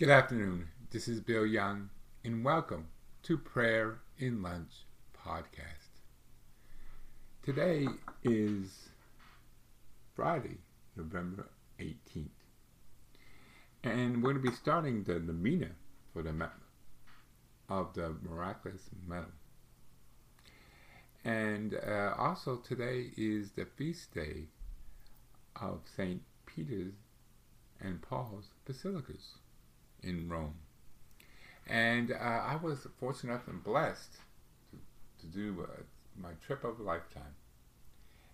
Good afternoon. This is Bill Young, and welcome to Prayer in Lunch podcast. Today is Friday, November 18th, and we're going to be starting the novena for the of the miraculous medal. And uh, also today is the feast day of St. Peter's and Paul's basilicas in Rome. And uh, I was fortunate enough and blessed to, to do uh, my trip of a lifetime.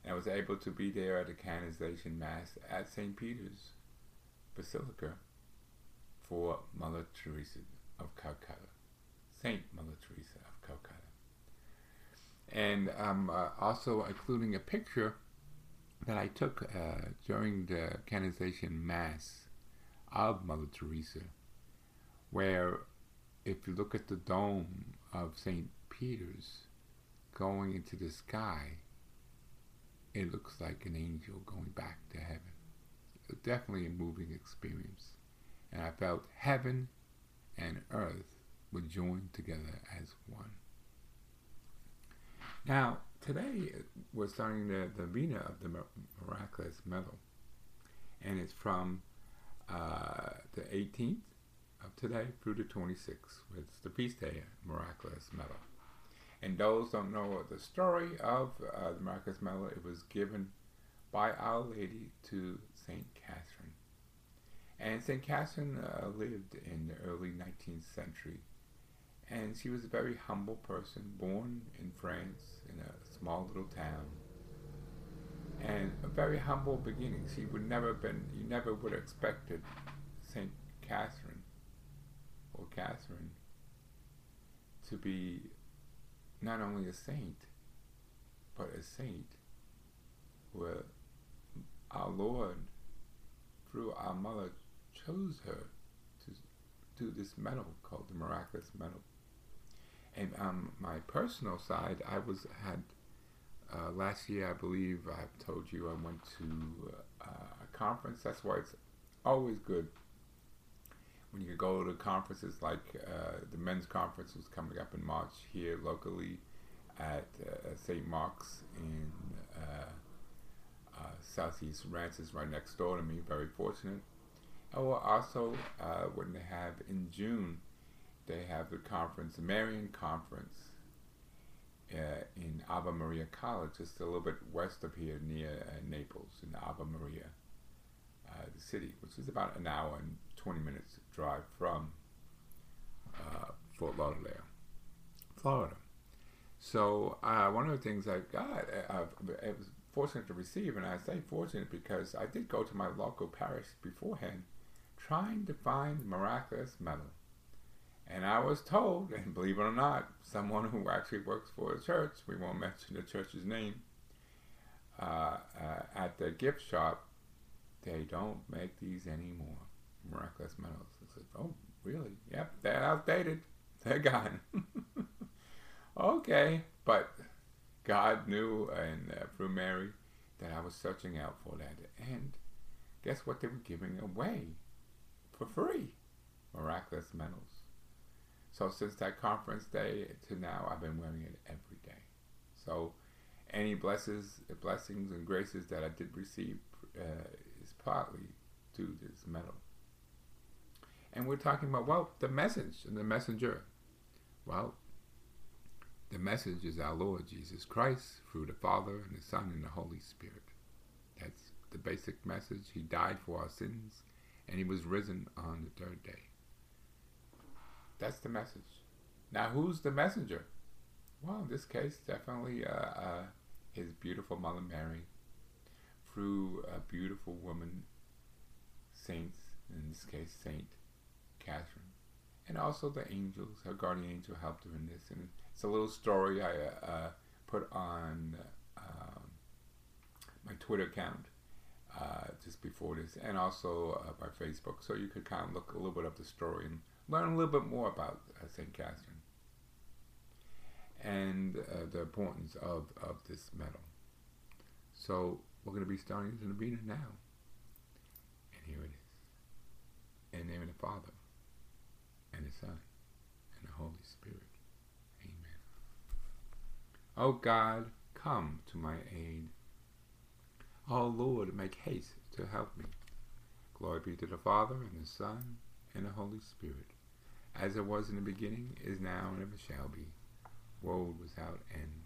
And I was able to be there at the canonization mass at St. Peter's Basilica for Mother Teresa of Calcutta, Saint Mother Teresa of Calcutta. And I'm uh, also including a picture that I took uh, during the canonization mass of Mother Teresa where if you look at the dome of St. Peter's going into the sky, it looks like an angel going back to heaven. Definitely a moving experience. And I felt heaven and earth were joined together as one. Now, today we're starting the, the novena of the Miraculous Medal. And it's from uh, the 18th of today through the 26th. It's the feast day, Miraculous Medal. And those don't know the story of uh, the Miraculous Medal, it was given by Our Lady to St. Catherine. And St. Catherine uh, lived in the early 19th century. And she was a very humble person, born in France in a small little town. And a very humble beginning. She would never been, you never would have expected St. Catherine Catherine to be not only a saint, but a saint where our Lord, through our mother, chose her to do this medal called the miraculous medal. And on my personal side, I was had uh, last year, I believe I've told you I went to uh, a conference. That's why it's always good when you go to conferences like uh, the men's conference was coming up in March here locally at uh, St. Mark's in uh, uh, Southeast Ranches, right next door to me. Very fortunate. Oh, also uh, when they have in June, they have the conference, the Marian Conference, in Ave Maria College, just a little bit west of here, near Naples, in Ave Maria, the city, which is about an hour and 20 minutes drive from uh, Fort Lauderdale, Florida. So uh, one of the things I got, uh, I, I was fortunate to receive, and I say fortunate because I did go to my local parish beforehand, trying to find miraculous medal. And I was told, and believe it or not, someone who actually works for the church, we won't mention the church's name, uh, uh, at the gift shop, they don't make these anymore miraculous said, oh, really? Yep, they're outdated. They're gone. okay, but God knew and uh, through Mary that I was searching out for that. And guess what they were giving away for free? Miraculous medals. So since that conference day to now, I've been wearing it every day. So any blessings, blessings and graces that I did receive uh, partly to this medal. And we're talking about, well, the message and the messenger. Well, the message is our Lord Jesus Christ through the Father and the Son and the Holy Spirit. That's the basic message. He died for our sins and he was risen on the third day. That's the message. Now, who's the messenger? Well, in this case, definitely uh, uh, his beautiful Mother Mary through a beautiful woman, saints, in this case, Saint Catherine. And also the angels, her guardian angel helped her in this. And it's a little story I uh, uh, put on um, my Twitter account uh, just before this, and also uh, by Facebook. So you could kind of look a little bit of the story and learn a little bit more about uh, St. Catherine and the importance of, of this medal. So we're going to be starting the novena now. And here it is. In the name of the Father, and the Son, and the Holy Spirit. Amen. O God, come to my aid. O Lord, make haste to help me. Glory be to the Father, and the Son, and the Holy Spirit, as it was in the beginning, is now, and ever shall be, world without end.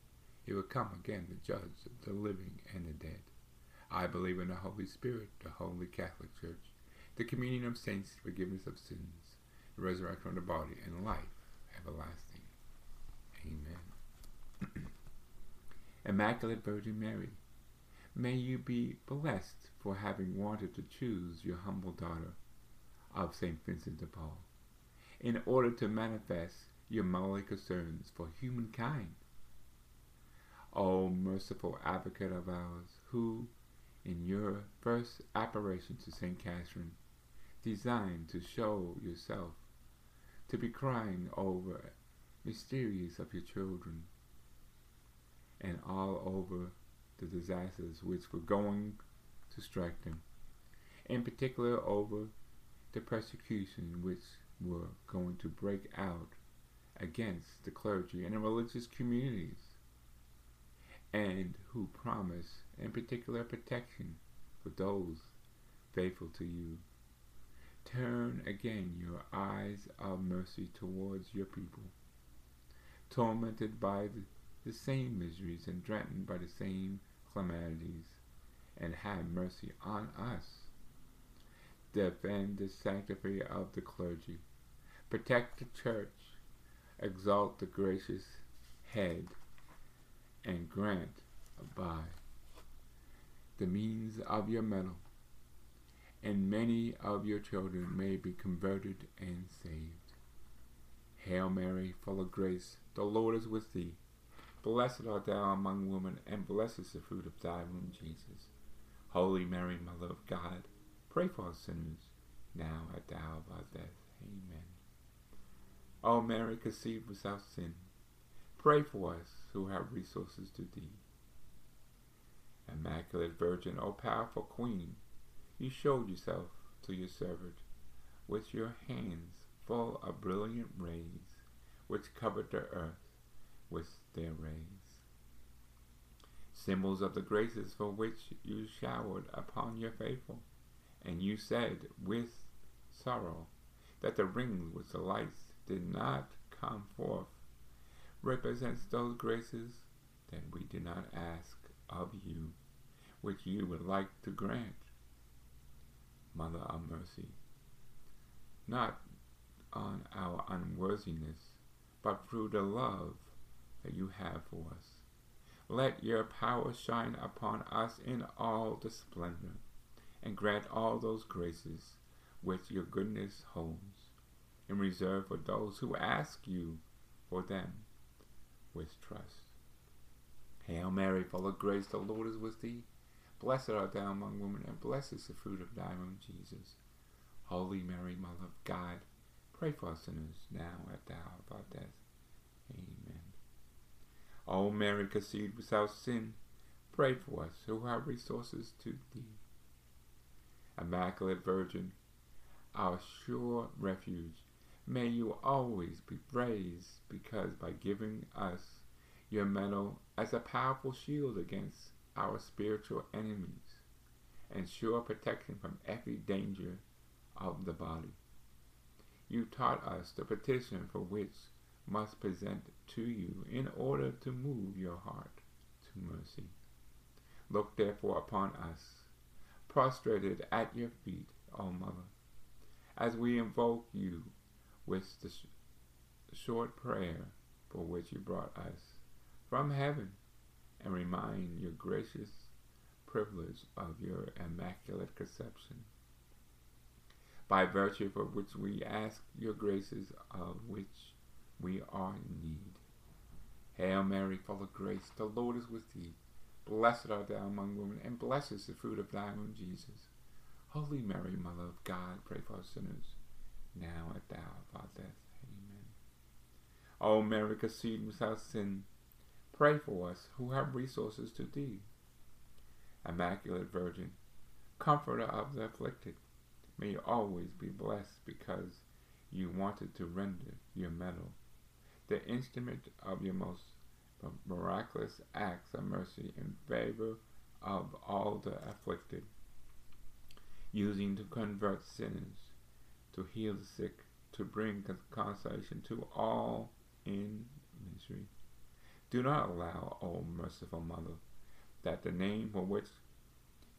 He will come again to judge the living and the dead. I believe in the Holy Spirit, the Holy Catholic Church, the communion of saints, forgiveness of sins, the resurrection of the body, and life everlasting. Amen. Immaculate Virgin Mary, may you be blessed for having wanted to choose your humble daughter of St. Vincent de Paul in order to manifest your motherly concerns for humankind. O merciful advocate of ours, who, in your first apparition to St. Catherine, designed to show yourself to be crying over mysterious of your children and all over the disasters which were going to strike them, in particular over the persecution which were going to break out against the clergy and the religious communities and who promise, in particular, protection for those faithful to you. Turn again your eyes of mercy towards your people, tormented by the, the same miseries and threatened by the same calamities, and have mercy on us. Defend the sanctity of the clergy, protect the church, exalt the gracious head and grant by the means of your medal, and many of your children may be converted and saved. Hail Mary, full of grace, the Lord is with thee. Blessed art thou among women, and blessed is the fruit of thy womb, Jesus. Holy Mary, Mother of God, pray for us sinners, now at the hour of our death. Amen. O Mary, conceived without sin, pray for us who have resources to thee. Immaculate Virgin, O powerful Queen, you showed yourself to your servant with your hands full of brilliant rays, which covered the earth with their rays. Symbols of the graces for which you showered upon your faithful, and you said with sorrow that the rings with the lights did not come forth represents those graces that we do not ask of you, which you would like to grant, Mother of Mercy, not on our unworthiness, but through the love that you have for us. Let your power shine upon us in all the splendor, and grant all those graces which your goodness holds, in reserve for those who ask you for them with trust. Hail Mary, full of grace, the Lord is with thee. Blessed art thou among women, and blessed is the fruit of thy womb, Jesus. Holy Mary, Mother of God, pray for us sinners, now and at the hour of our death. Amen. O Mary, conceived without sin, pray for us who have resources to thee. Immaculate Virgin, our sure refuge, May you always be praised because by giving us your medal as a powerful shield against our spiritual enemies and sure protection from every danger of the body. You taught us the petition for which must present to you in order to move your heart to mercy. Look therefore upon us, prostrated at your feet, O Mother, as we invoke you with the sh- short prayer for which you brought us from heaven and remind your gracious privilege of your immaculate conception. by virtue of which we ask your graces, of which we are in need. Hail Mary, full of grace, the Lord is with thee. Blessed art thou among women, and blessed is the fruit of thy womb, Jesus. Holy Mary, Mother of God, pray for us sinners, now at the hour of our death. Amen. O Mary, conceived without sin, pray for us who have resources to thee. Immaculate Virgin, comforter of the afflicted, may you always be blessed because you wanted to render your medal the instrument of your most miraculous acts of mercy in favor of all the afflicted, using to convert sinners, to heal the sick, to bring consolation to all in misery. Do not allow, O merciful Mother, that the name for which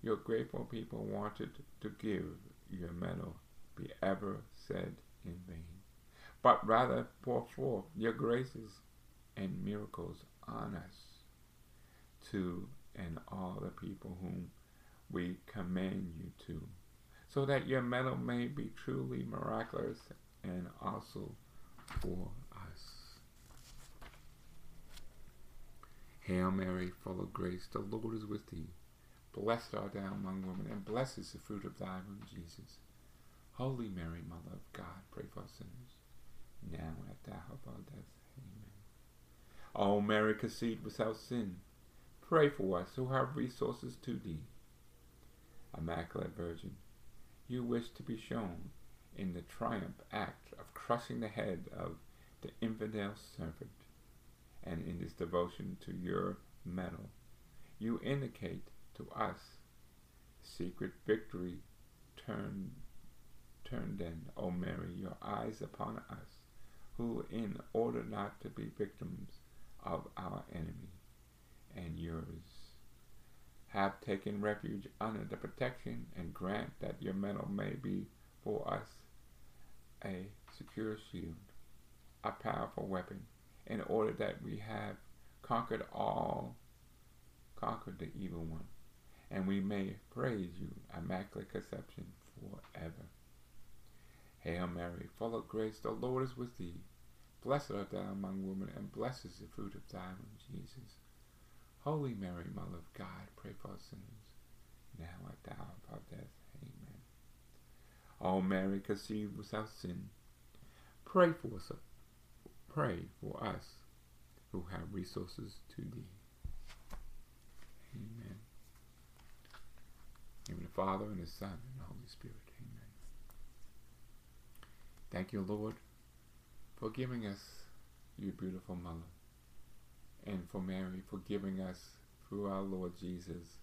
your grateful people wanted to give your medal be ever said in vain but rather pour forth your graces and miracles on us to and all the people whom we command you to, so that your medal may be truly miraculous and also for us. Hail Mary, full of grace, the Lord is with thee. Blessed art thou among women, and blessed is the fruit of thy womb, Jesus. Holy Mary, Mother of God, pray for us sinners now and at the hour of our death. Amen. O Mary, conceived without sin, pray for us who have resources to thee. Immaculate Virgin, you wish to be shown in the triumph act of crushing the head of the infidel serpent, and in this devotion to your medal, you indicate to us secret victory. Turn, turn then, O Mary, your eyes upon us who, in order not to be victims of our enemy and yours, have taken refuge under the protection and grant that your medal may be for us a secure shield, a powerful weapon, in order that we have conquered all, conquered the evil one, and we may praise you, Immaculate Conception, forever. Hail Mary, full of grace, the Lord is with thee. Blessed art thou among women, and blessed is the fruit of thy womb, Jesus. Holy Mary, Mother of God, pray for us sinners, now at the hour of our death. Amen. O Mary, conceived without sin, pray for us. Pray for us who have resources to thee. Amen. In the Father, and the Son, and the Holy Spirit. Amen. Thank you, Lord for giving us your beautiful mother, and for Mary for giving us, through our Lord Jesus,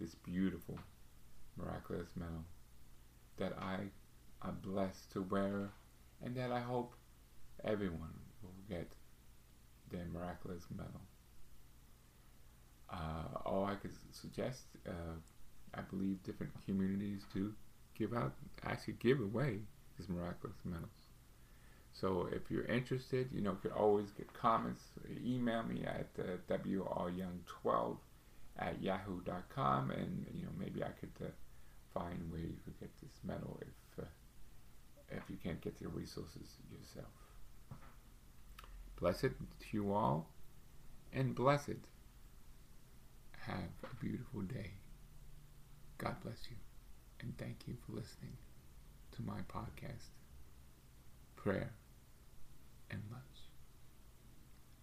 this beautiful, miraculous medal that I am blessed to wear, and that I hope everyone will get their miraculous medal. Uh, all I could suggest, uh, I believe different communities do give out, actually give away these miraculous medals. So if you're interested, you know, you could always get comments. Email me at uh, wryoung12 at yahoo.com, and you know maybe I could uh, find where you could get this medal if uh, if you can't get the resources yourself. Blessed to you all, and blessed. Have a beautiful day. God bless you, and thank you for listening to my podcast. Prayer and let